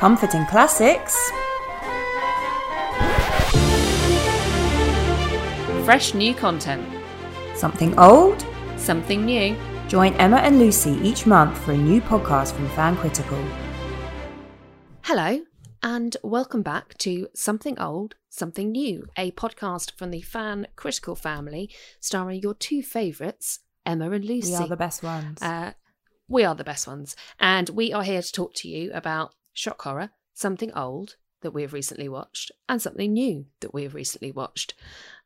Comforting classics. Fresh new content. Something old. Something new. Join Emma and Lucy each month for a new podcast from Fan Critical. Hello, and welcome back to Something Old, Something New, a podcast from the Fan Critical family, starring your two favourites, Emma and Lucy. We are the best ones. Uh, we are the best ones. And we are here to talk to you about shock horror, something old that we have recently watched, and something new that we have recently watched.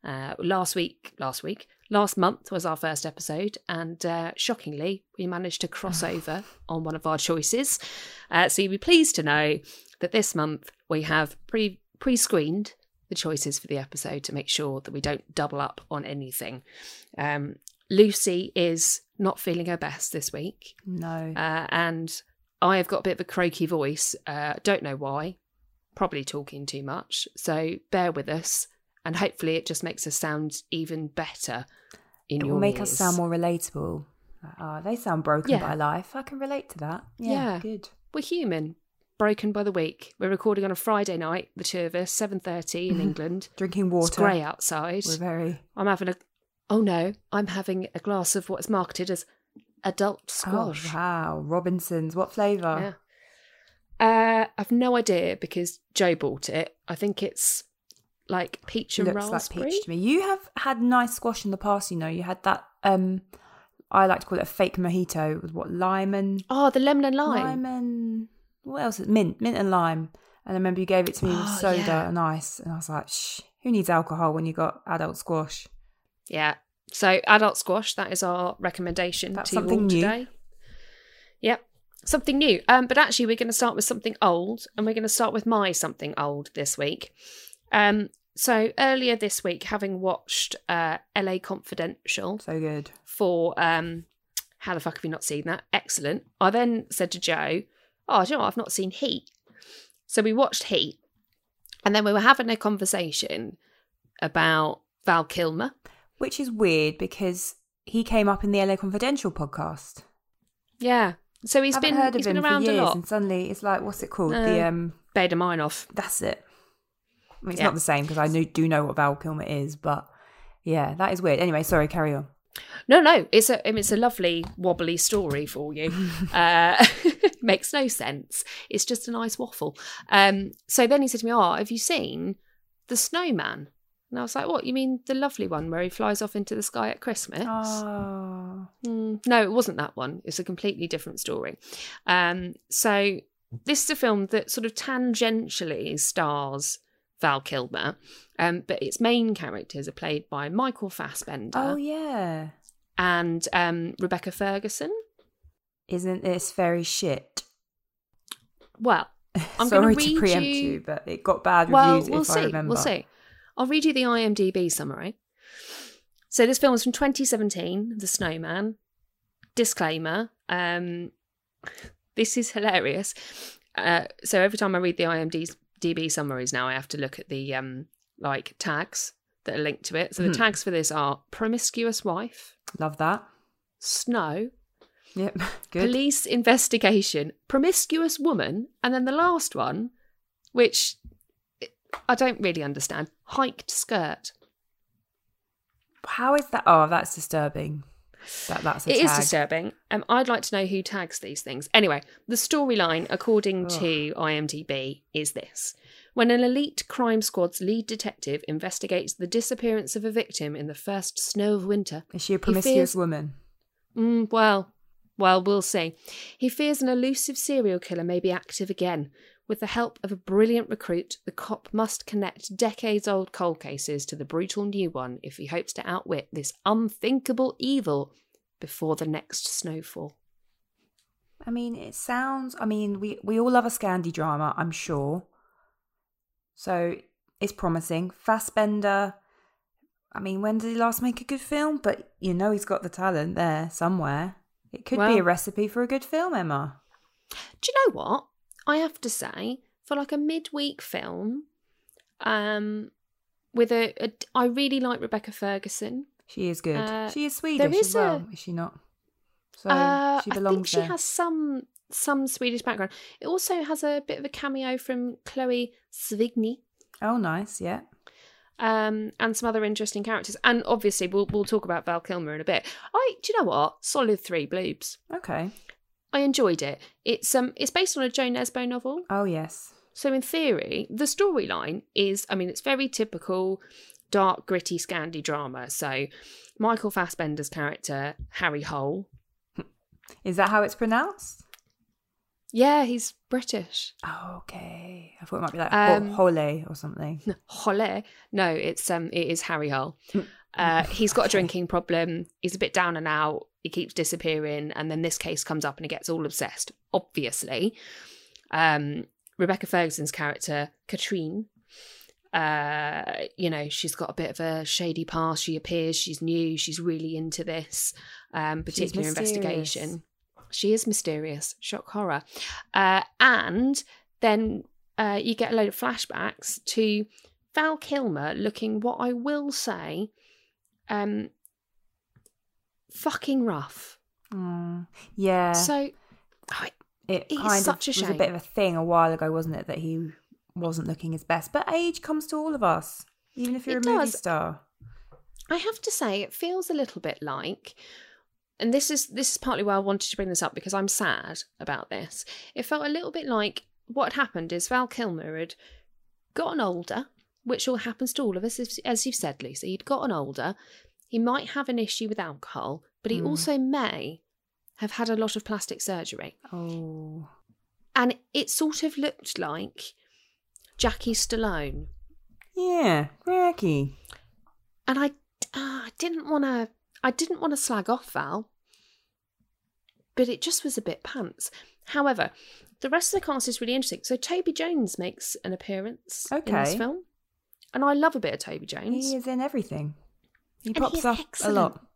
Uh, last week, last week, last month was our first episode, and uh, shockingly, we managed to cross over on one of our choices. Uh, so you'll be pleased to know that this month we have pre pre screened the choices for the episode to make sure that we don't double up on anything. Um, Lucy is not feeling her best this week. no. Uh, and I have got a bit of a croaky voice. Uh, don't know why. Probably talking too much. So bear with us, and hopefully it just makes us sound even better in it will make us sound more relatable. Like, Oh, they sound broken Yeah. by life. I can relate to that. Yeah, Yeah. good. We're human, broken by the week. We're recording on a Friday night, the two of us, seven thirty in England. Drinking water. It's grey outside. We're very. I'm having a. Oh no, I'm having a glass of what's marketed as adult squash. Oh wow, Robinsons. What flavour? Yeah. Uh, I've no idea because Joe bought it. I think it's like peach and Looks like peach to me. You have had nice squash in the past. You know, you had that. um I like to call it a fake mojito with what lime and Oh, the lemon and lime. lime and what else? is Mint, mint and lime. And I remember you gave it to me with Oh, soda yeah. and ice, and I was like, "Shh, who needs alcohol when you got adult squash?" Yeah. So adult squash, that is our recommendation That's to you something all new. today. Yep. Something new. Um, but actually we're gonna start with something old, and we're gonna start with my something old this week. Um, so earlier this week, having watched uh LA Confidential, So good. for um how the fuck have you not seen that? Excellent. I then said to Joe, Oh, do you know what? I've not seen Heat. So we watched Heat. And then we were having a conversation about Val Kilmer. Which is weird because he came up in the LA Confidential podcast. Yeah. So he's Haven't been heard of he's him been for around years, a lot. and suddenly it's like, what's it called? Uh, the um, Beta Minoff. that's it. I mean, it's Yeah. not the same because I knew, do know what Val Kilmer is, but yeah, that is weird. Anyway, sorry, carry on. No, no, it's a it's a lovely wobbly story for you. uh, makes no sense. It's just a nice waffle. Um, so then he said to me, "Oh, have you seen the Snowman?" And I was like, "What? You mean the lovely one where he flies off into the sky at Christmas?" Oh, Mm, no, it wasn't that one. It's a completely different story. Um, so this is a film that sort of tangentially stars Val Kilmer, um, but its main characters are played by Michael Fassbender oh yeah. and um, Rebecca Ferguson. Isn't this very shit? Well, I'm Sorry gonna to preempt you- you... but it got bad reviews. well, we'll see. We'll see. I'll read you the IMDb summary. So this film is from 2017, The Snowman. Disclaimer: um, This is hilarious. Uh, so every time I read the IMDb summaries now, I have to look at the um, like tags that are linked to it. So the tags for this are promiscuous wife, Love that. snow, Yep, good. police investigation, promiscuous woman, and then the last one, which I don't really understand, hiked skirt. How is that? Oh, that's disturbing. That that's a It is tag. disturbing. Um, I'd like to know who tags these things. Anyway, the storyline, according to IMDb, is this. When an elite crime squad's lead detective investigates the disappearance of a victim in the first snow of winter, Is she a promiscuous fears- woman? Mm, well, well, we'll see. He fears an elusive serial killer may be active again. With the help of a brilliant recruit, the cop must connect decades old cold cases to the brutal new one if he hopes to outwit this unthinkable evil before the next snowfall. I mean, it sounds. I mean, we we all love a Scandi drama, I'm sure. So it's promising. Fassbender. I mean, when did he last make a good film? But you know, he's got the talent there somewhere. It could be a recipe for a good film, Emma. Do you know what? I have to say, for like a midweek film, um, with a, a I really like Rebecca Ferguson. She is good. Uh, she is Swedish is as well, a- is she not? So Uh, she I belongs think she there. has some some Swedish background. It also has a bit of a cameo from Chloe Sevigny. Oh, nice. Yeah. um, and some other interesting characters. And obviously, we'll we'll talk about Val Kilmer in a bit. I do you know what? Solid three bloobs. Okay. I enjoyed it. It's um it's based on a Jo Nesbø novel. Oh, yes. So in theory, the storyline is I mean it's very typical dark gritty Scandi drama. So Michael Fassbender's character Harry Hole. Is that how it's pronounced? Yeah, he's British. Oh, okay. I thought it might be like Um, Ho- Hole or something. Hole. No, it's um it is Harry Hole. Uh, he's got a drinking problem. He's a bit down and out. He keeps disappearing, and then this case comes up, and he gets all obsessed. Obviously, um, Rebecca Ferguson's character Katrine, uh, you know, she's got a bit of a shady past. She appears, she's new, she's really into this um, particular investigation. She is mysterious, shock horror, uh, and then uh, you get a load of flashbacks to Val Kilmer looking what I will say um fucking rough. Mm, yeah. So I, it it's kind such a of was a bit of a thing a while ago, wasn't it? That he wasn't looking his best. But age comes to all of us, even if you're It a movie does. star. I have to say it feels a little bit like and this is this is partly why I wanted to bring this up because I'm sad about this. It felt a little bit like what happened is Val Kilmer had gotten older, which all happens to all of us, as- as you've said, Lucy. He'd gotten older. He might have an issue with alcohol, but he Mm. also may have had a lot of plastic surgery. Oh, And it sort of looked like Jackie Stallone. yeah, Jackie. And I, ah, I didn't want to. I didn't want to slag off Val, but it just was a bit pants. However, the rest of the cast is really interesting. So Toby Jones makes an appearance in this film, and I love a bit of Toby Jones. He is in everything. He And pops up excellent. a lot.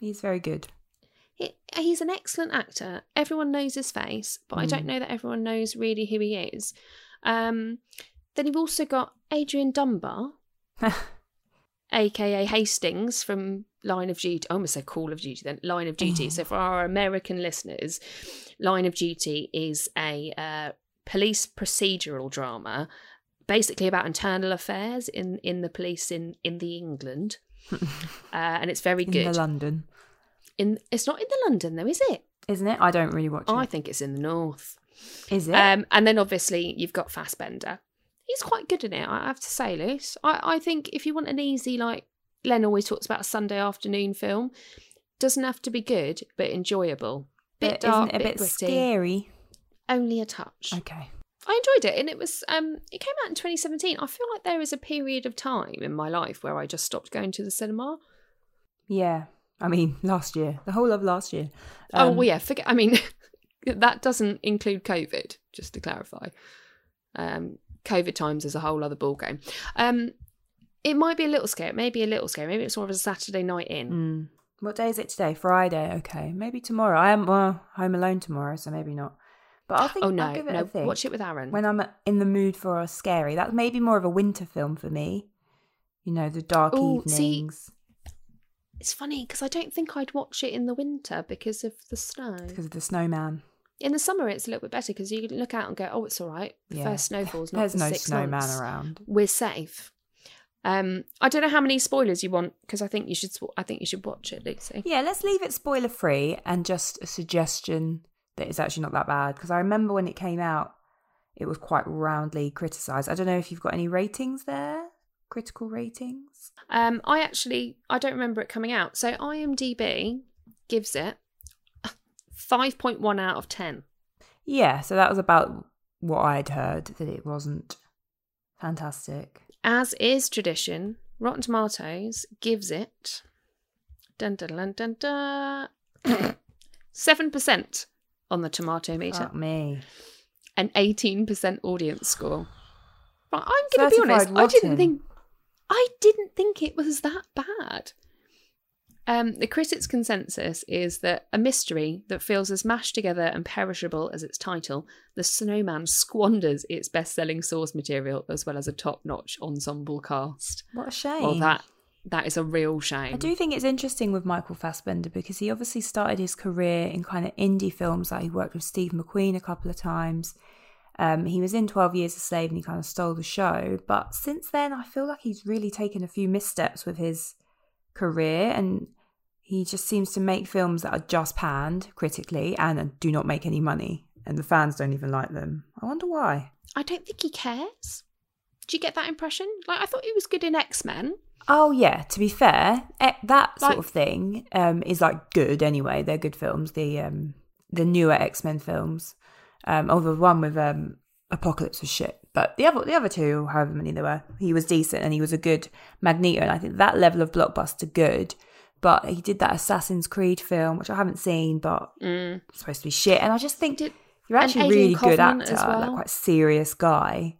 He's very good. He- he's an excellent actor. Everyone knows his face, but I don't Mm. know that everyone knows really who he is. Um, then you've also got Adrian Dunbar, aka Hastings from Line of Duty. I almost said Call of Duty then. Line of Duty. So for our American listeners, Line of Duty is a uh, police procedural drama, basically about internal affairs in in the police in in the England, uh, and it's very good. in the London, in it's not in the London though, is it? isn't it? I don't really watch I think it's in the north. Is it? Um, and then obviously you've got Fassbender. He's quite good in it, I have to say, Luce. I, I think if you want an easy, like Len always talks about a Sunday afternoon film, doesn't have to be good, but enjoyable. Bit But dark, a bit bit scary? only a touch. Okay. I enjoyed it, and it was um, it came out in 2017. I feel like there is a period of time in my life where I just stopped going to the cinema. Yeah. I mean, last year, the whole of last year. oh Um, well, yeah. Forget. I mean, that doesn't include COVID. Just to clarify, um, COVID times is a whole other ball game. Um, it might be a little scary. Maybe a little scary. Maybe it's more of a Saturday night in. Mm. What day is it today? Friday. Okay, maybe tomorrow. I am well, home alone tomorrow, so maybe not. But I'll think. oh no, I'll give it a no. think. Watch it with Aaron. when I'm in the mood for a scary. That's maybe more of a winter film for me. You know, the dark Ooh, see- evenings it's funny because I don't think I'd watch it in the winter because of the snow. because of the snowman. In the summer, it's a little bit better because you can look out and go, "Oh, it's all right. The Yeah. first snowfall's not There's no six snowman months. around. We're safe." Um, I don't know how many spoilers you want because I think you should. I think you should watch it, Lucy. Yeah, let's leave it spoiler free and just a suggestion that it's actually not that bad. Because I remember when it came out, it was quite roundly criticised. I don't know if you've got any ratings there, critical ratings. Um, I actually I don't remember it coming out. So IMDb gives it five point one out of ten. Yeah, so that was about what I'd heard that it wasn't fantastic. As is tradition, Rotten Tomatoes gives it dun dun dun dun dun seven percent on the tomato meter, Fuck me. an eighteen percent audience score. Right, I'm going to be honest. Certified I didn't think I didn't think it was that bad. Um, the critics' consensus is that a mystery that feels as mashed together and perishable as its title, The Snowman squanders its best selling source material as well as a top notch ensemble cast. What a shame. Well, that that is a real shame. I do think it's interesting with Michael Fassbender because he obviously started his career in kind of indie films. Like he worked with Steve McQueen a couple of times. Um, he was in 12 Years a Slave and he kind of stole the show. But since then, I feel like he's really taken a few missteps with his career and he just seems to make films that are just panned critically and do not make any money. And the fans don't even like them. I wonder why. I don't think he cares. Do you get that impression? Like, I thought he was good in X Men. Oh yeah, to be fair, that sort Like- of thing um, is like good anyway. They're good films. The um, the newer X Men films, um, oh the one with um, Apocalypse was shit, but the other the other two, however many there were, he was decent and he was a good Magneto. And I think that level of blockbuster good. But he did that Assassin's Creed film, which I haven't seen, but Mm. it's supposed to be shit. And I just think Did- you're actually really good actor, as like well. quite serious guy.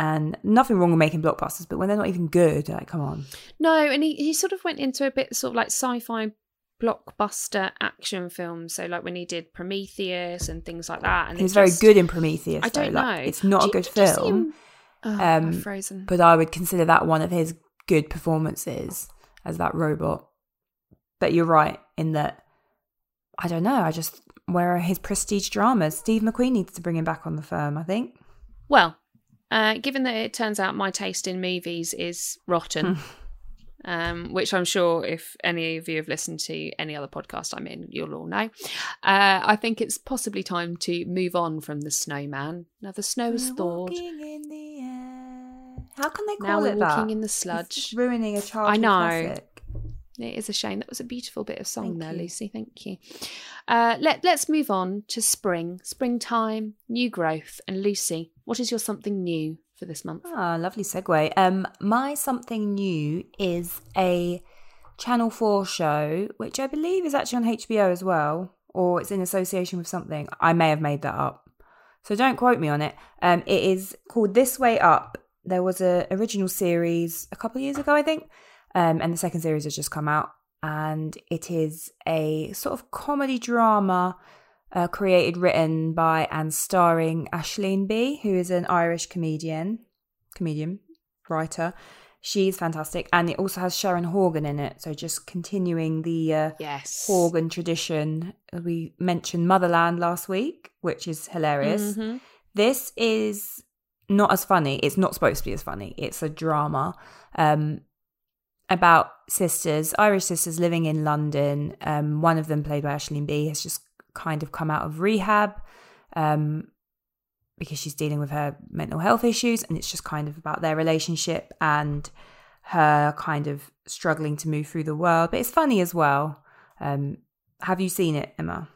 And nothing wrong with making blockbusters, but when they're not even good, like come on. No, and he, he sort of went into a bit sort of like sci-fi blockbuster action films. So like when he did Prometheus and things like that. And He was very just- good in Prometheus. I don't like, know. It's not Do a good you film, Oh, Um, frozen. but I would consider that one of his good performances as that robot. But you're right in that. I don't know. I just where are his prestige dramas? Steve McQueen needs to bring him back on the firm. I think. Well, uh, given that it turns out my taste in movies is rotten, um, which I'm sure if any of you have listened to any other podcast I'm in, you'll all know. Uh, I think it's possibly time to move on from the snowman. Now the snow is thawed. in the air. How can they call Now we're it walking that? in the sludge. just ruining a childhood know. classic. It is a shame. That was a beautiful bit of song Thank there, you. Lucy. Thank you. Uh, let Let's move on to spring, springtime, new growth, and Lucy. What is your something new for this month? Ah, lovely segue. Um, my something new is a Channel Four show, which I believe is actually on HBO as well, or it's in association with something. I may have made that up, so don't quote me on it. Um, it is called This Way Up. There was a original series a couple of years ago, I think, um, and the second series has just come out, and it is a sort of comedy drama uh, created, written by, and starring Aisling Bea, who is an Irish comedian, comedian, writer. She's fantastic, and it also has Sharon Horgan in it. So just continuing the uh, Yes. Horgan tradition. We mentioned Motherland last week, which is hilarious. Mhm. This is not as funny. It's not supposed to be as funny. It's a drama um, about sisters, Irish sisters living in London. Um, one of them, played by Aisling Bea, has just kind of come out of rehab um, because she's dealing with her mental health issues, and it's just kind of about their relationship and her kind of struggling to move through the world. But it's funny as well. Um, have you seen it, Emma?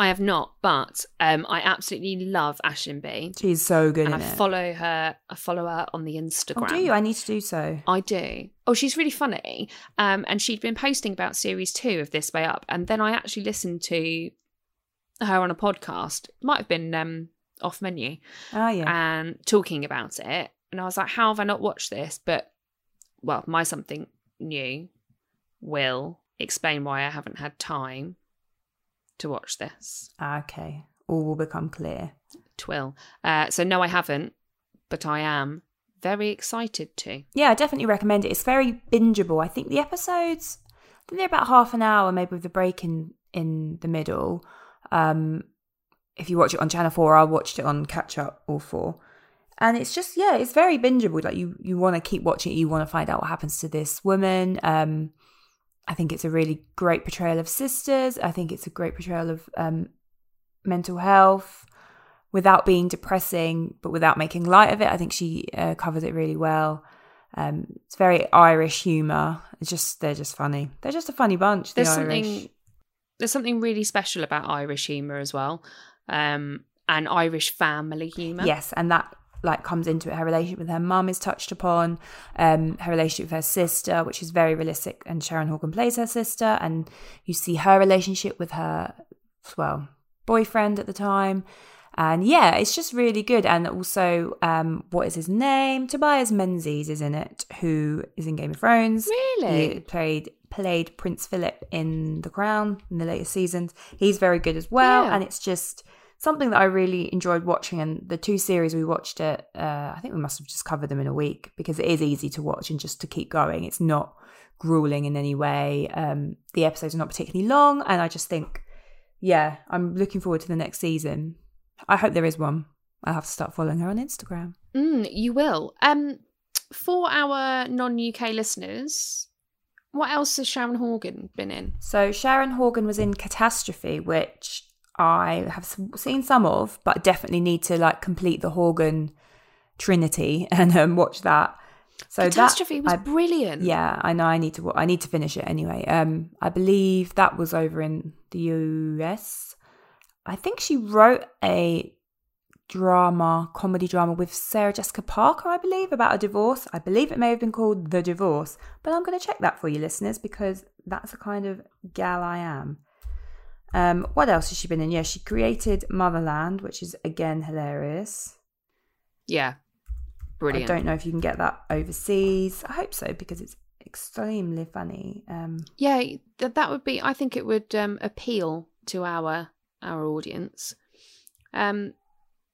I have not, but um, I absolutely love Aisling Bea. She's so good and I it. follow her. I follow her on the oh, Instagram. do you? I need to do so. I do. Oh, she's really funny. Um, and she'd been posting about series two of This Way Up, and then I actually listened to her on a podcast. It might have been um, off menu Oh yeah. and talking about it. And I was like, how have I not watched this? But well, my something new will explain why I haven't had time to watch this. okay. All will become clear. Twill. Uh, so no, I haven't, but I am very excited to. Yeah, I definitely recommend it. It's very bingeable. I think the episodes, I think they're about half an hour, maybe with a break in in the middle. Um, if you watch it on Channel Four, I watched it on Catch Up all four, and it's just yeah, it's very bingeable. Like you you want to keep watching it. You want to find out what happens to this woman. Um, I think it's a really great portrayal of sisters. I think it's a great portrayal of um, mental health without being depressing, but without making light of it. I think she uh, covers it really well. Um, it's very Irish humor. It's just they're just funny. They're just a funny bunch. The there's Irish. something there's something really special about Irish humour as well, um, and Irish family humour. Yes, and that like comes into it. Her relationship with her mum is touched upon. Um, her relationship with her sister, which is very realistic, and Sharon Horgan plays her sister, and you see her relationship with her well boyfriend at the time. And yeah, it's just really good. And also, um, what is his name? Tobias Menzies is in it, who is in Game of Thrones. Really? He played played Prince Philip in The Crown in the later seasons. He's very good as well, Yeah. and it's just something that I really enjoyed watching. And the two series we watched it, uh, I think we must have just covered them in a week because it is easy to watch and just to keep going. It's not grueling in any way. Um, the episodes are not particularly long, and I just think, yeah, I'm looking forward to the next season. I hope there is one. I'll have to start following her on Instagram. Mm, you will. Um, for our non-UK listeners, what else has Sharon Horgan been in? So Sharon Horgan was in Catastrophe, which I have seen some of, but definitely need to like complete the Horgan trinity and um, watch that. So that- Catastrophe was I- brilliant. Yeah, I know. I need to. I need to finish it anyway. Um, I believe that was over in the US. I think she wrote a drama, comedy drama with Sarah Jessica Parker. I believe about a divorce. I believe it may have been called The Divorce, but I'm going to check that for you, listeners, because that's the kind of gal I am. Um, what else has she been in? Yeah, she created Motherland, which is again hilarious. Yeah. Brilliant. I don't know if you can get that overseas. I hope so because it's extremely funny. Um, Yeah, th- that would be. I think it would um, appeal to our our audience. Um,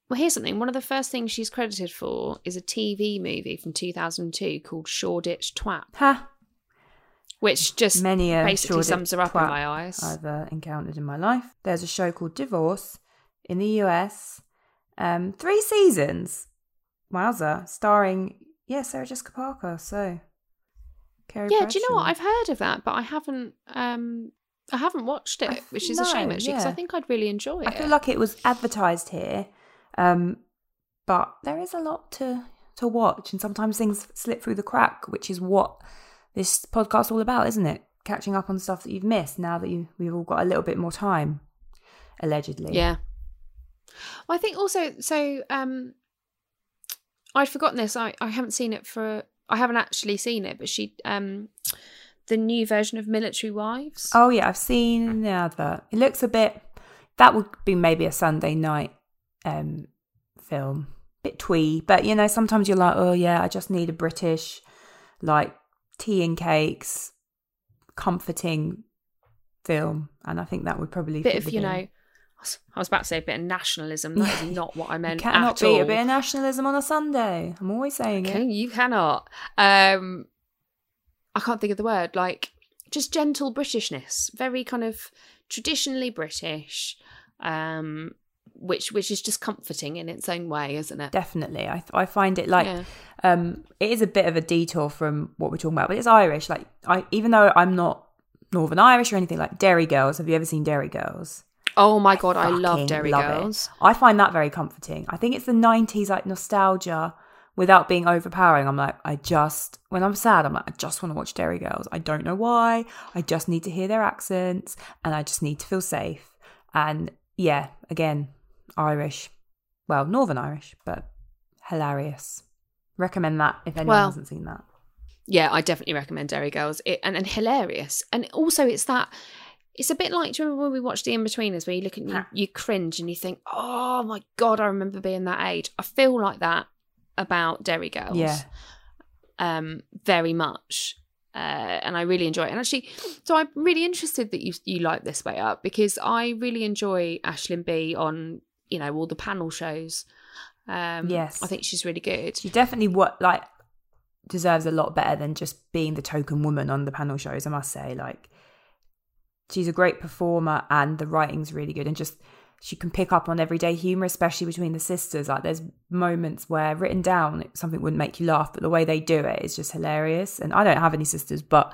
well, here's something. One of the first things she's credited for is a TV movie from 2002 called Shoreditch Twat, ha! Which just Many basically sums her up in my eyes. I've uh, encountered in my life. There's a show called Divorce in the US. Um, three seasons. Wowza! Starring yeah Sarah Jessica Parker. So. Carrie yeah, do you know what? I've heard of that, but I haven't. Um, I haven't watched it, which is a shame actually, because I think I'd really enjoy it. I feel like it was advertised here, um, but there is a lot to to watch, and sometimes things slip through the crack, which is what this podcast's all about, isn't it? Catching up on stuff that you've missed now that you we've all got a little bit more time, allegedly. Yeah. Well, I think also so. Um, I'd forgotten this. I I haven't seen it for. I haven't actually seen it, but she um, the new version of Military Wives. Oh yeah, I've seen the advert. It looks a bit. That would be maybe a Sunday night um, film. Bit twee, but you know sometimes you're like, oh yeah, I just need a British, like tea and cakes, comforting film, and I think that would probably bit of you bill. know. I was- about to say a bit of nationalism. That is not what I You meant cannot at beat all. a bit of nationalism on a Sunday. I'm always saying Okay, it. you cannot. Um, I can't think of the word. Like just gentle Britishness, very kind of traditionally British, um, which which is just comforting in its own way, isn't it? Definitely, I I find it like Yeah. um it is a bit of a detour from what we're talking about, but it's Irish. Like I even though I'm not Northern Irish or anything like Derry Girls. Have you ever seen Derry Girls? Oh my god, I love Derry love it. Girls. I find that very comforting. I think it's the 90s like nostalgia without being overpowering. I'm like, I just, when I'm sad, I'm like, I just want to watch Derry Girls. I don't know why. I just need to hear their accents and I just need to feel safe. And yeah, again, Irish. Well, Northern Irish, but hilarious. Recommend that if anyone Well, hasn't seen that. Yeah, I definitely recommend Derry Girls. It, and and hilarious. And also, it's that. It's a bit like do you remember when we watched The Inbetweeners, where you look at you, you cringe and you think, "Oh my god, I remember being that age." I feel like that about Derry Girls. Yeah. um, very much. Uh, and I really enjoy it. And actually, so I'm really interested that you you like this way up because I really enjoy Aisling Bea on you know all the panel shows. Um, Yes. I think she's really good. She definitely what like deserves a lot better than just being the token woman on the panel shows. I must say, like she's a great performer and the writing's really good, and just she can pick up on everyday humor, especially between the sisters. Like there's moments where written down something wouldn't make you laugh, but the way they do it is just hilarious. And I don't have any sisters, but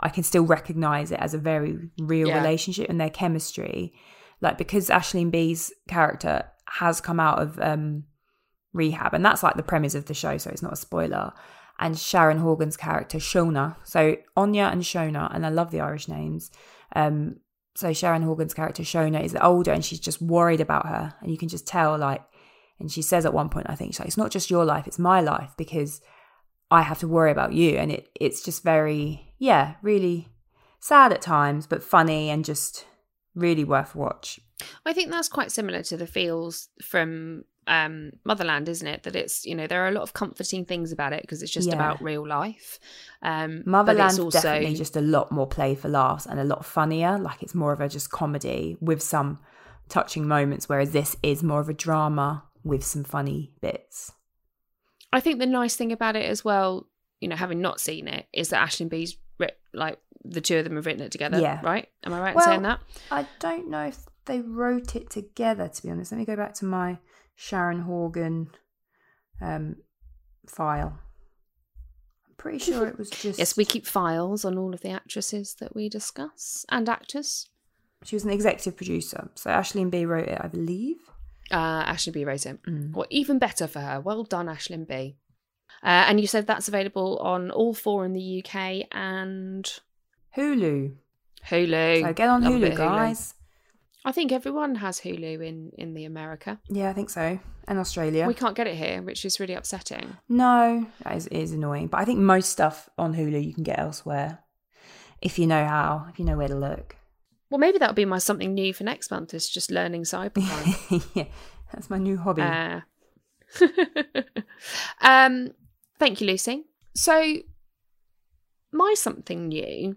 I can still recognize it as a very real Yeah. relationship and their chemistry. Like because Aisling Bea's character has come out of um rehab and that's like the premise of the show so it's not a spoiler. And sharon horgan's character shona so Áine and shona and i love the irish names um so sharon horgan's character shona is the older and she's just worried about her and you can just tell like and she says at one point i think she's like it's not just your life it's my life because i have to worry about you. And it it's just very yeah really sad at times but funny and just really worth watch I think that's quite similar to the feels from um, Motherland, isn't it? That it's you know there are a lot of comforting things about it because it's just Yeah. about real life. Um, but Motherland's also definitely just a lot more play for laughs and a lot funnier. Like it's more of a just comedy with some touching moments, whereas this is more of a drama with some funny bits. I think the nice thing about it as well, you know, having not seen it, is that Aisling Bea's like the two of them have written it together. Yeah. Right? Am I right Well- in saying that? I don't know if they wrote it together, to be honest. Let me go back to my Sharon Horgan um, file. I'm pretty sure it was just. Yes, we keep files on all of the actresses that we discuss and actors. She was an executive producer. So Aisling Bea wrote it, I believe. Uh, Aisling Bea wrote it. Mm. Well, even better for her. Well done, Aisling Bea. Uh, and you said that's available on all four in the UK and Hulu. Hulu. So get on Love Hulu, guys. I think everyone has Hulu in in the America. Yeah, I think so. And Australia. We can't get it here, which is really upsetting. No, that is, is annoying. But I think most stuff on Hulu you can get elsewhere. If you know how, if you know where to look. Well, maybe that'll be my something new for next month. Is just learning cyberpunk. yeah, that's my new hobby. uh, um, thank you, Lucy. So, my something new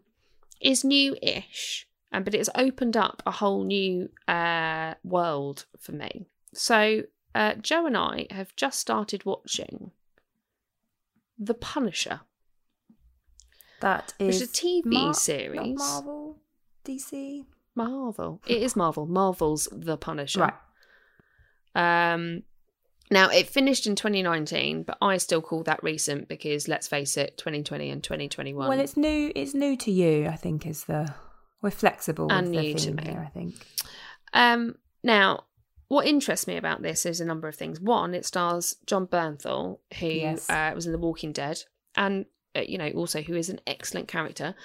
is new-ish, um, but it's opened up a whole new uh, world for me. So, uh, Joe and I have just started watching The Punisher. That Which is is a TV Mar- series. Marvel, DC. Marvel. It is Marvel. Marvel's The Punisher. Right. Um, now it finished in 2019, but I still call that recent because let's face it, 2020 and 2021. Well, it's new. It's new to you. I think is the we're flexible And with the new to me. here. I think. um, now what interests me about this is a number of things. One, it stars Jon Bernthal, who Yes. uh, was in The Walking Dead, and uh, you know also who is an excellent character.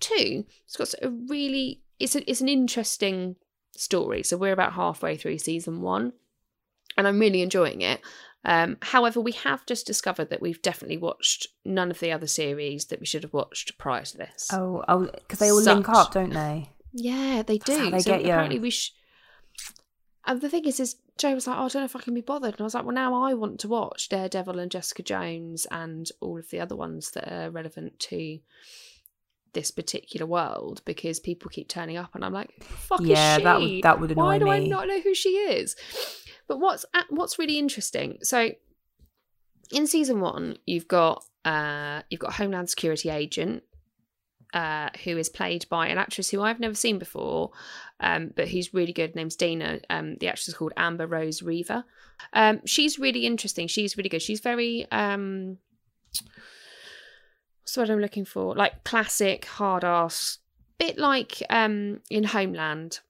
Two, it's got a really it's a, it's an interesting story. So we're about halfway through season one, and I'm really enjoying it. Um, however, we have just discovered that we've definitely watched none of the other series that we should have watched prior to this. Oh, oh, because they all link up, don't they? Yeah, they That's do. they so get you. apparently we sh- And the thing is, is Joe was like, oh, I don't know if I can be bothered. And I was like, well, now I want to watch Daredevil and Jessica Jones and all of the other ones that are relevant to this particular world because people keep turning up and I'm like, fuck yeah, that would that would annoy Why do me. I not know who she is? But what's what's really interesting? So in season one, you've got uh, you've got Homeland Security agent uh, who is played by an actress who I've never seen before, um, but who's really good. Name's Dana. Um, the actress is called Amber Rose Revah. Um, she's really interesting. She's really good. She's very um, what's word I'm looking for? Like classic hard ass, bit like um, in Homeland.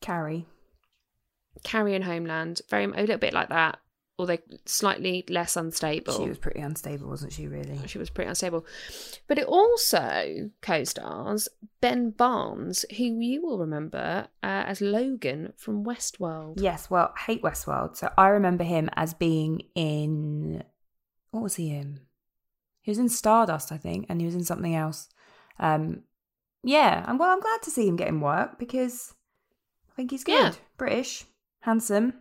Carrie. Carrie Homeland, very a little bit like that, although slightly less unstable. She was pretty unstable, wasn't she? Really. She was pretty unstable. But it also co-stars Ben Barnes, who you will remember uh, as Logan from Westworld. Yes. Well, I hate Westworld, so I remember him as being in. What was he in? He was in Stardust, I think, and he was in something else. Um, yeah, I'm well. I'm glad to see him getting work because I think he's good. Yeah. British, handsome.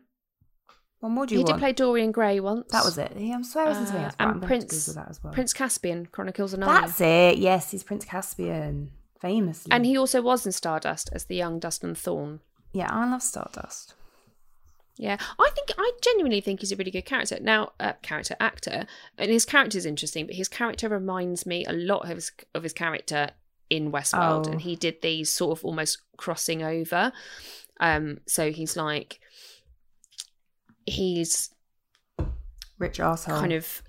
What more do you He did play Dorian Gray once. that was it. Yeah, I'm swear it was in something Uh, else. and I'm going to Prince- that as well. Prince Caspian, Chronicles of Narnia. That's it. Yes, he's Prince Caspian, famously. And he also was in Stardust as the young Dunstan Thorn. yeah, I love Stardust. Yeah, I think I genuinely think he's a really good character. Now, uh, character actor, and his character is interesting, but his character reminds me a lot of his, of his character in Westworld, Oh. and he did these sort of almost crossing over. Um, so he's like, he's Rich arsehole. kind of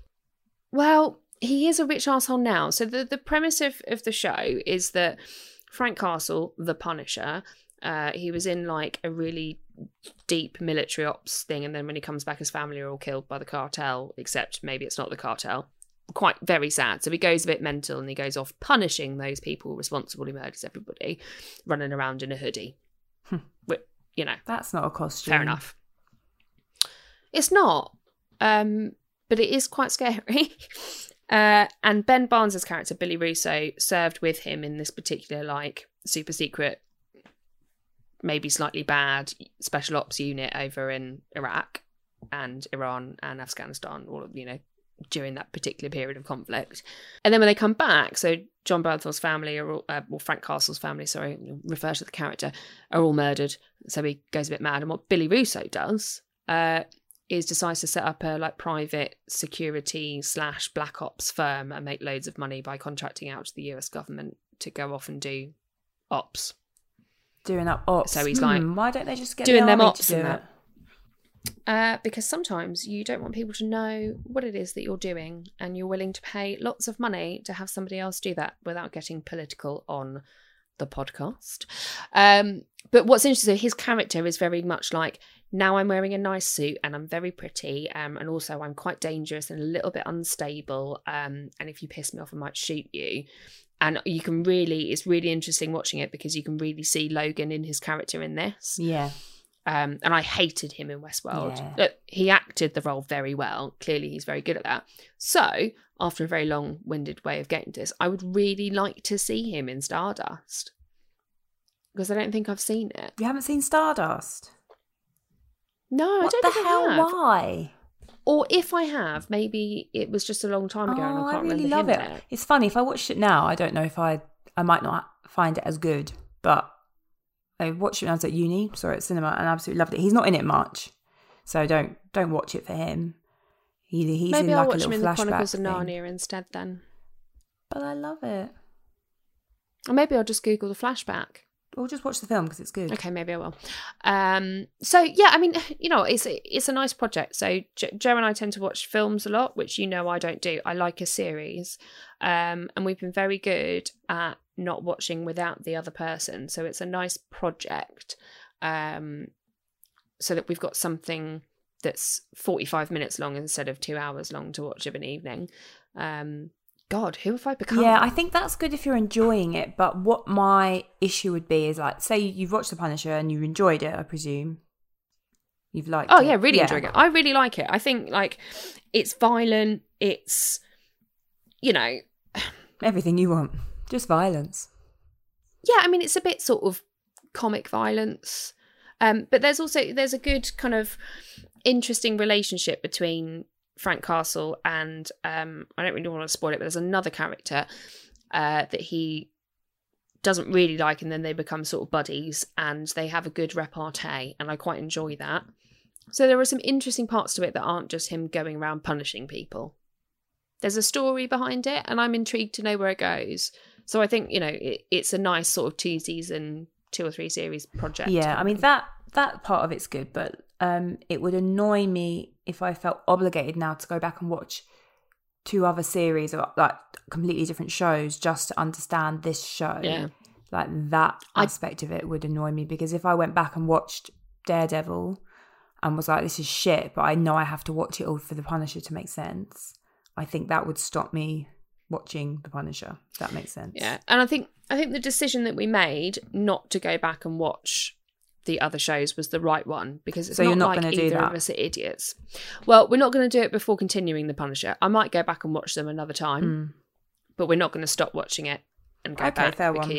well he is a rich asshole now. So the, the premise of, of the show is that frank castle the punisher uh, he was in like a really deep military ops thing and then when he comes back his family are all killed by the cartel except maybe it's not the cartel. Quite very sad. So he goes a bit mental and he goes off punishing those people responsible he murders everybody running around in a hoodie Hmm. Wh- you know That's not a costume. Fair enough. It's not, um, but it is quite scary. uh, and Ben Barnes's character Billy Russo served with him in this particular like super secret, maybe slightly bad special ops unit over in Iraq and Iran and Afghanistan. All of you know during that particular period of conflict. And then when they come back, so Jon Bernthal's family, are all, uh, or Frank Castle's family, sorry, refer to the character, are all murdered. So he goes a bit mad. And what Billy Russo does uh, is decides to set up a like private security slash black ops firm and make loads of money by contracting out to the US government to go off and do ops. Doing up ops. So he's like, Hmm, why don't they just get doing the them ops to do and it? that. Uh, because sometimes you don't want people to know what it is that you're doing, and you're willing to pay lots of money to have somebody else do that without getting political on the podcast. Um, but what's interesting, his character is very much like now I'm wearing a nice suit and I'm very pretty, um, and also I'm quite dangerous and a little bit unstable. Um, and if you piss me off, I might shoot you. And you can really, it's really interesting watching it because you can really see Logan in his character in this. Yeah. Um, and I hated him in Westworld. Yeah. Look, he acted the role very well. Clearly, he's very good at that. So, after a very long winded way of getting to this, I would really like to see him in Stardust because I don't think I've seen it. You haven't seen Stardust? No, what I the don't think I hell? have. Why? Or if I have, maybe it was just a long time ago Oh, I I can't really remember love it. in It's funny if I watched it now. I don't know if I I might not find it as good, but I watched it when I was at uni, saw it at cinema, and absolutely loved it. He's not in it much, so don't don't watch it for him. He, he's Maybe in I'll like watch a him little in the flashback Chronicles of thing. Narnia instead then. But I love it. Or maybe I'll just Google the flashback. Or just watch the film because it's good. Okay, maybe I will. Um, so yeah, I mean, you know, it's a, it's a nice project. So Jo Joe and I tend to watch films a lot, which you know I don't do. I like a series, um, and we've been very good at not watching without the other person. So it's a nice project, um, so that we've got something that's forty five minutes long instead of two hours long to watch of an evening. Um, God, who have I become? Yeah, I think that's good if you're enjoying it. But what my issue would be is like, say you've watched The Punisher and you enjoyed it, I presume. You've liked Oh it. yeah, really enjoying it. I really like it. I think like it's violent. It's you know, Everything you want. Just violence. yeah. I mean, it's a bit sort of comic violence, um, but there's also there's a good kind of interesting relationship between Frank Castle and um, I don't really want to spoil it, but there's another character uh, that he doesn't really like, and then they become sort of buddies, and they have a good repartee, and I quite enjoy that. So there are some interesting parts to it that aren't just him going around punishing people. There's a story behind it, and I'm intrigued to know where it goes. So I think you know it, it's a nice sort of two season, two or three series project. Yeah, I mean that that part of it's good, but um, it would annoy me if I felt obligated now to go back and watch two other series or like completely different shows just to understand this show. Yeah. Like that I- aspect of it would annoy me because if I went back and watched Daredevil and was like, this is shit, but I know I have to watch it all for The Punisher to make sense, I think that would stop me watching The Punisher. If that makes sense. Yeah, and I think I think the decision that we made not to go back and watch the other shows was the right one because it's So not, you're not like either of us are idiots. Well, we're not going to do it before continuing the Punisher. I might go back and watch them another time, Mm. but we're not going to stop watching it and go Okay, back fair one.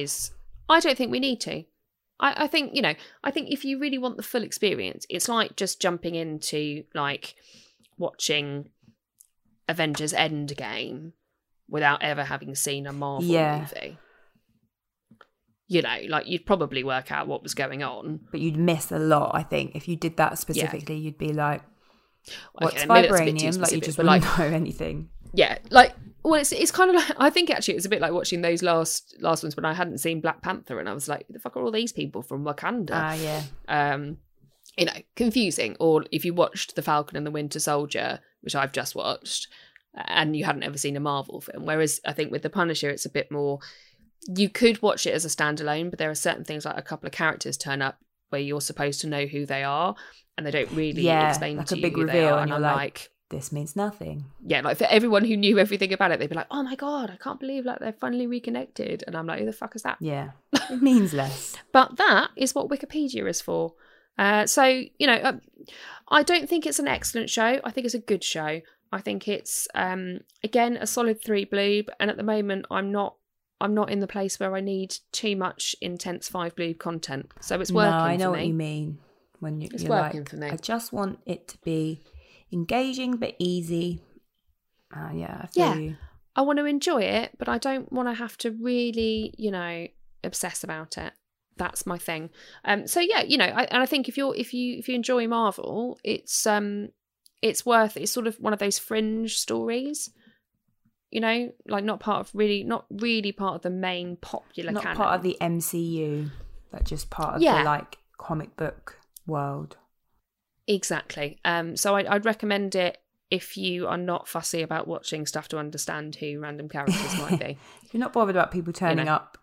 I don't think we need to. I, I think you know. I think if you really want the full experience, it's like just jumping into like watching Avengers Endgame without ever having seen a Marvel Yeah. movie. You know, like you'd probably work out what was going on. But you'd miss a lot, I think. If you did that specifically, you'd be like, what's Okay, maybe that's a bit too vibranium? Like you just wouldn't like know anything. yeah, like well, it's it's kind of like I think actually it was a bit like watching those last last ones when I hadn't seen Black Panther and I was like, the fuck are all these people from Wakanda? Ah, yeah. um, you know, confusing. Or if you watched The Falcon and the Winter Soldier, which I've just watched, and you hadn't ever seen a Marvel film. Whereas I think with The Punisher, it's a bit more. You could watch it as a standalone, but there are certain things like a couple of characters turn up where you're supposed to know who they are, and they don't really Yeah, explain like to a you big who they reveal, are. and And you're I'm like- like, This means nothing. yeah, like for everyone who knew everything about it, they'd be like, "Oh my god, I can't believe like they're finally reconnected," and I'm like, "Who the fuck is that?" Yeah. It means less. But that is what Wikipedia is for. Uh, so you know, um, I don't think it's an excellent show. I think it's a good show. I think it's um, again a solid three bloob, and at the moment, I'm not. I'm not in the place where I need too much intense five bloob content. So it's working no, I know what you mean. When you, It's you're working like, for me. I just want it to be engaging but easy. Uh, yeah, I feel Yeah. you. I want to enjoy it, but I don't want to have to really, you know, obsess about it. That's my thing. Um, so yeah, you know, I, and I think if you're if you if you enjoy Marvel, it's um, it's worth. It's sort of one of those fringe stories. You know, like not part of really, not really part of the main popular Not canon. part of the MCU, but just part of Yeah. the like comic book world. Exactly. Um, so I, I'd recommend it if you are not fussy about watching stuff to understand who random characters might be. If you're not bothered about people turning know. up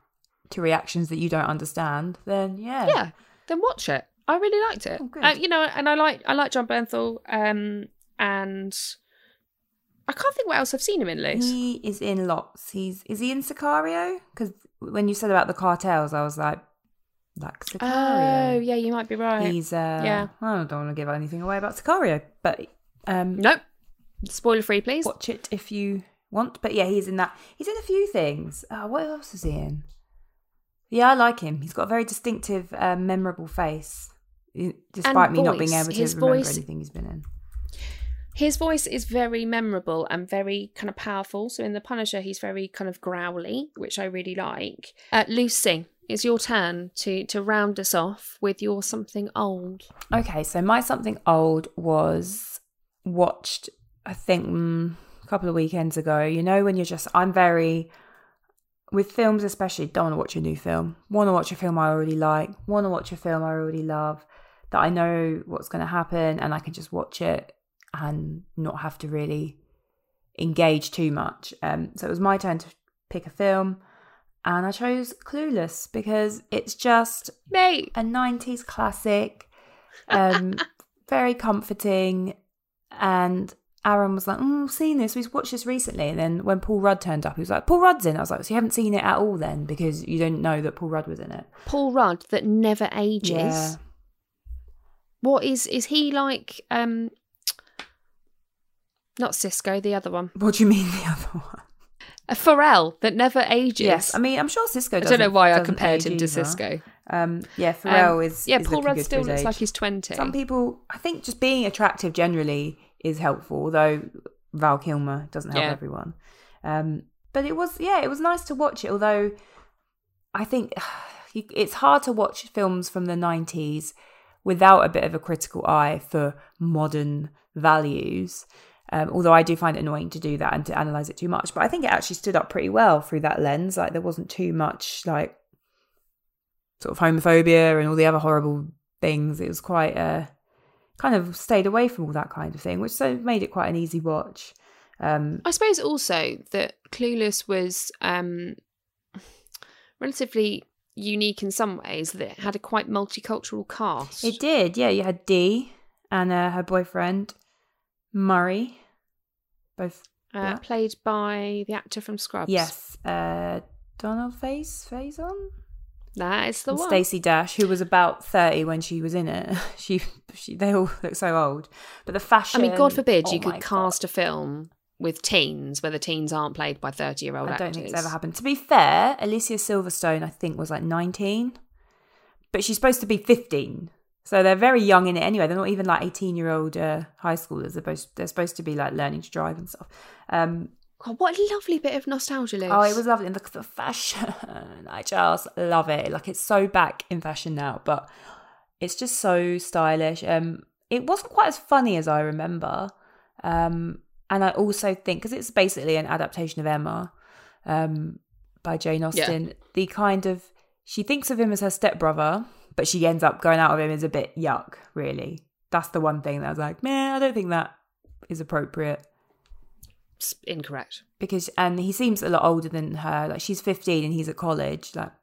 to reactions that you don't understand, then yeah. yeah, then watch it. I really liked it. Oh. Uh, you know, and I like I like Jon Bernthal. Um, and I can't think what else I've seen him in, Luce. He is in lots. He's is he in Sicario? Because when you said about the cartels, I was like, like Sicario. Oh, yeah, you might be right. He's uh, Yeah. I don't want to give anything away about Sicario, but um, Nope. Spoiler free, please. watch it if you want. But yeah, he's in that. He's in a few things. Uh, what else is he in? Yeah, I like him. He's got a very distinctive, uh, memorable face, despite me not being able to remember voice- anything he's been in. His voice is very memorable and very kind of powerful. So in The Punisher, he's very kind of growly, which I really like. Uh, Lucy, it's your turn to to round us off with your something old. Okay, so my something old was watched, I think, mm, a couple of weekends ago. You know, when you're just, I'm very, with films especially, don't want to watch a new film. Want to watch a film I already like. Want to watch a film I already love, that I know what's going to happen and I can just watch it and not have to really engage too much. Um, so it was my turn to pick a film. And I chose Clueless because it's just Mate, a 90s classic um very comforting and aaron was like oh i've seen this we've watched this recently and then when paul rudd turned up he was like paul rudd's in i was like so you haven't seen it at all then because you don't know that paul rudd was in it Paul Rudd that never ages. Yeah. What is is he like? Um, not Sisqó, the other one. what do you mean the other one A Pharrell that never ages. yes i mean i'm sure sisqó I don't know why I compared him to either. Sisqó. um yeah Um, pharrell is yeah, is Paul Rudd still looks age. like he's twenty. some people i think just being attractive generally is helpful although val kilmer doesn't help Yeah. everyone um but it was yeah it was nice to watch it although i think it's hard to watch films from the 90s without a bit of a critical eye for modern values um, although I do find it annoying to do that and to analyze it too much, but I think it actually stood up pretty well through that lens. Like there wasn't too much like sort of homophobia and all the other horrible things. It was quite uh kind of stayed away from all that kind of thing, which so made it quite an easy watch. Um I suppose also that Clueless was um, relatively unique in some ways. That it had a quite multicultural cast. it did, yeah. You had Dee and uh, her boyfriend Murray, both uh, played by the actor from Scrubs. yes, uh, Donald Face Faison. that is the and one. Stacey Dash, who was about thirty when she was in it. She, she, they all look so old. But the fashion. I mean, God forbid oh you could cast a film with teens where the teens aren't played by thirty-year-old actors. I don't think it's ever happened. To be fair, Alicia Silverstone, I think, was like 19, but she's supposed to be 15. So they're very young in it anyway. They're not even like 18 year old uh, high schoolers. They're supposed, they're supposed to be like learning to drive and stuff. Um, God, what a lovely bit of nostalgia, Luce. oh, it was lovely. And the, the fashion, I just love it. Like it's so back in fashion now, but it's just so stylish. Um, it wasn't quite as funny as I remember. Um, and I also think because it's basically an adaptation of Emma um, by Jane Austen, the kind of she thinks of him as her stepbrother, but she ends up going out with him as a bit yuck. Really, that's the one thing that I was like, man, I don't think that is appropriate It's incorrect. because and he seems a lot older than her. Like she's fifteen and he's at college. Like,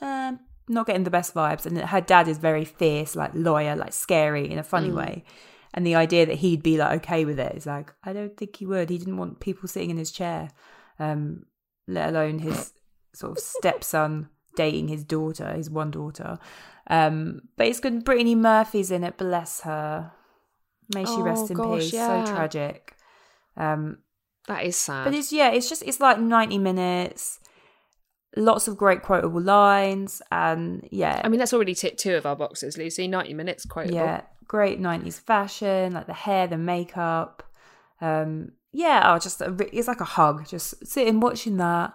um, not getting the best vibes. And her dad is very fierce, like lawyer, like scary in a funny way. And the idea that he'd be like okay with it is like, I don't think he would. He didn't want people sitting in his chair, um, let alone his sort of stepson dating his daughter, his one daughter. Um, but it's good. Brittany Murphy's in it. Bless her. May she Oh, rest in gosh, peace. yeah. So tragic. Um, That is sad. but it's yeah, it's just it's like ninety minutes, lots of great quotable lines, and yeah, I mean, that's already ticked two of our boxes, Lucy. 90 minutes quotable. yeah, great nineties fashion, like the hair, the makeup. Um, yeah, oh, just a, it's like a hug. Just sitting watching that,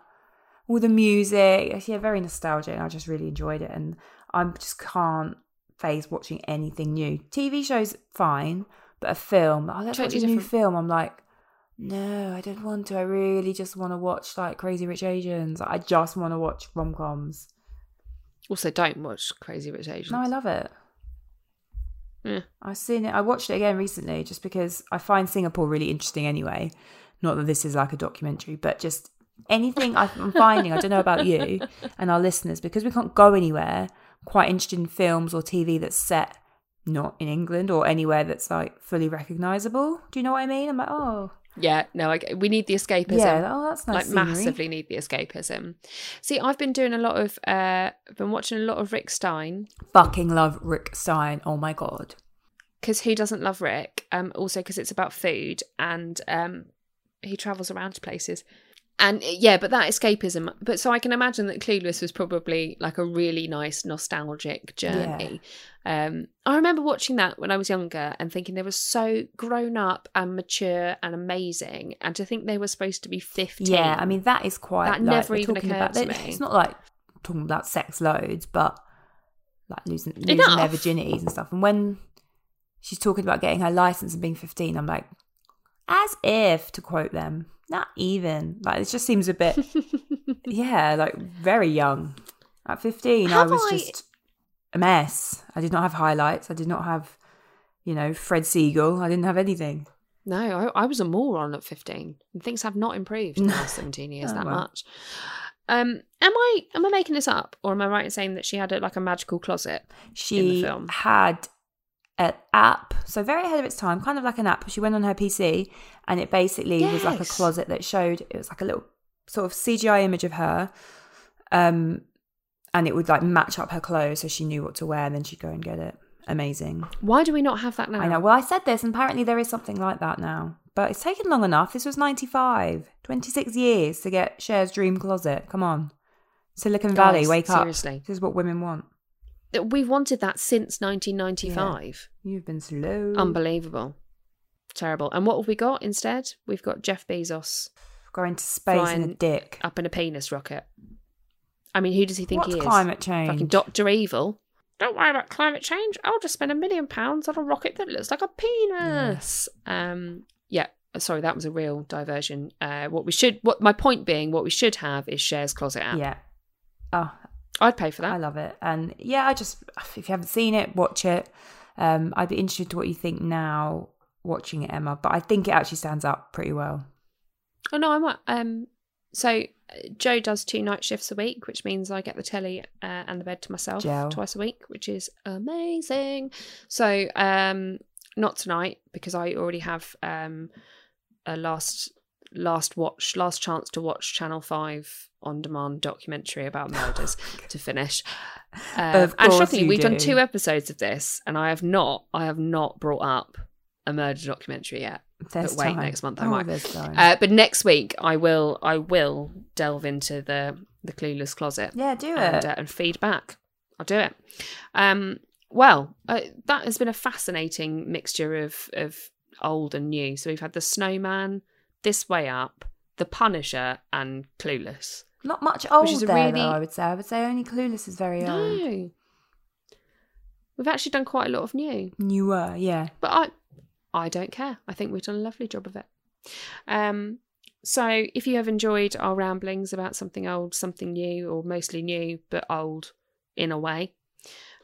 all the music. Yeah, very nostalgic. I just really enjoyed it, and I just can't face watching anything new. TV shows fine, but a film. Oh, let's watch a new film. I'm like, no, I don't want to. I really just want to watch like Crazy Rich Asians. I just want to watch rom coms. Also, don't watch Crazy Rich Asians. No, I love it. Yeah. I've seen it. I watched it again recently just because I find Singapore really interesting anyway. Not that this is like a documentary, but just anything I'm finding, I don't know about you and our listeners, because we can't go anywhere, quite interested in films or TV that's set not in England or anywhere that's like fully recognizable. Do you know what I mean? I'm like, oh, Yeah, no, I, we need the escapism. yeah, oh, that's nice. like scenery. massively need the escapism. See, I've been doing a lot of, uh, I've been watching a lot of Rick Stein Fucking love Rick Stein. Oh my God. because who doesn't love Rick? Um, also because it's about food and um, he travels around to places. And yeah, but that escapism. But so I can imagine that Clueless was probably like a really nice nostalgic journey. Um, I remember watching that when I was younger and thinking they were so grown up and mature and amazing. And to think they were supposed to be 15. Yeah, I mean that is quite. That like, never even talking occurred about, to me. It's not like talking about sex loads, but like losing losing Enough. their virginities and stuff. And when she's talking about getting her license and being fifteen, I'm like, as if to quote them, not even. Like it just seems a bit, yeah, like very young. At fifteen, Have I was I- just a mess. I did not have highlights. I did not have, you know, Fred Segal. I didn't have anything. No, I, I was a moron at 15. And things have not improved in the last 17 years Oh, that well. much. Um, am I am I making this up, or am I right in saying that she had a, like a magical closet? she film. had app, so very ahead of its time, kind of like an app. She went on her PC, and it basically was like a closet that showed it was like a little sort of CGI image of her, um, and it would like match up her clothes, so she knew what to wear, and then she'd go and get it. Amazing. Why do we not have that now? I know. Well, I said this, and apparently there is something like that now. But it's taken long enough. This was 95, 26 years to get Cher's dream closet. Come on. Silicon Valley, Guys, wake up. seriously. This is what women want. We've wanted that since 1995. You've been slow. Unbelievable. Terrible. And what have we got instead? We've got Jeff Bezos Going to space in a dick. up in a penis rocket. I mean, who does he think What's he is? climate change? Fucking Doctor Evil. Don't worry about climate change. I'll just spend a million pounds on a rocket that looks like a penis. Um, yeah. Sorry, that was a real diversion. Uh, what we should, what my point being, what we should have is Cher's Closet app. Yeah. Oh, I'd pay for that. I love it. And yeah, I just, if you haven't seen it, watch it. Um, I'd be interested to what you think now watching it, Emma. But I think it actually stands up pretty well. Oh no, I'm um. So uh, Joe does two night shifts a week, which means I get the telly uh, and the bed to myself Gel. twice a week, which is amazing. So um, not tonight because I already have um a last last watch last chance to watch Channel Five on demand documentary about murders to finish. Uh, and shockingly, we've done two episodes of this, and I have not I have not brought up a murder documentary yet. There's wait, time. next month I oh, might. Uh, but next week I will I will delve into the the clueless closet yeah, do and, it. uh, and feed back. I'll do it. Um, well, uh, that has been a fascinating mixture of of old and new. So we've had the Snowman, This Way Up, The Punisher, and Clueless. Not much old is a there, really- though, I would say. I would say only Clueless is very old. No, we've actually done quite a lot of new. Newer, yeah. but I I don't care. I think we've done a lovely job of it. Um, so if you have enjoyed our ramblings about something old, something new, or mostly new but old in a way,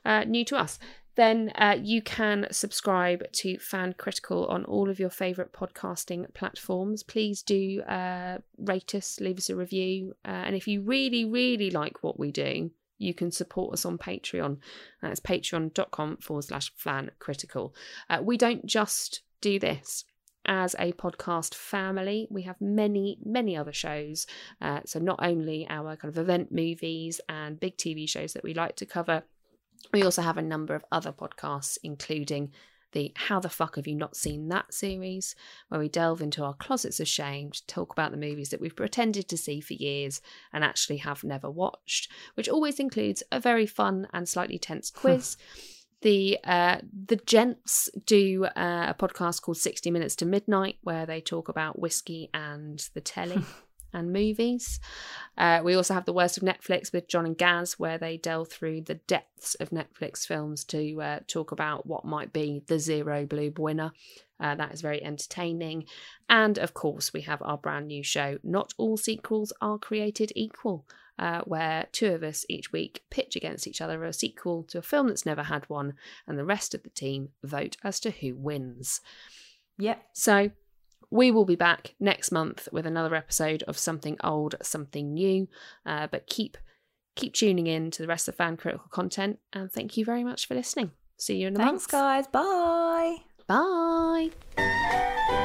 uh, new to us, then uh, you can subscribe to Fan Critical on all of your favourite podcasting platforms. Please do uh, rate us, leave us a review, uh, and if you really, really like what we do, you can support us on Patreon. That's patreon.com forward slash fan critical. Uh, we don't just do this. As a podcast family, we have many, many other shows. Uh, so, not only our kind of event movies and big TV shows that we like to cover, we also have a number of other podcasts, including the How the Fuck Have You Not Seen That series, where we delve into our closets of shame to talk about the movies that we've pretended to see for years and actually have never watched, which always includes a very fun and slightly tense quiz. The uh, the gents do uh, a podcast called 60 Minutes to Midnight where they talk about whiskey and the telly and movies. Uh, we also have The Worst of Netflix with John and Gaz where they delve through the depths of Netflix films to uh, talk about what might be the zero blue winner. Uh, that is very entertaining. And of course, we have our brand new show, Not All Sequels Are Created Equal, uh, where two of us each week pitch against each other a sequel to a film that's never had one, and the rest of the team vote as to who wins. Yep. So we will be back next month with another episode of something old, something new. Uh, but keep keep tuning in to the rest of fan critical content, and thank you very much for listening. See you in a Thanks, month. guys. Bye. Bye.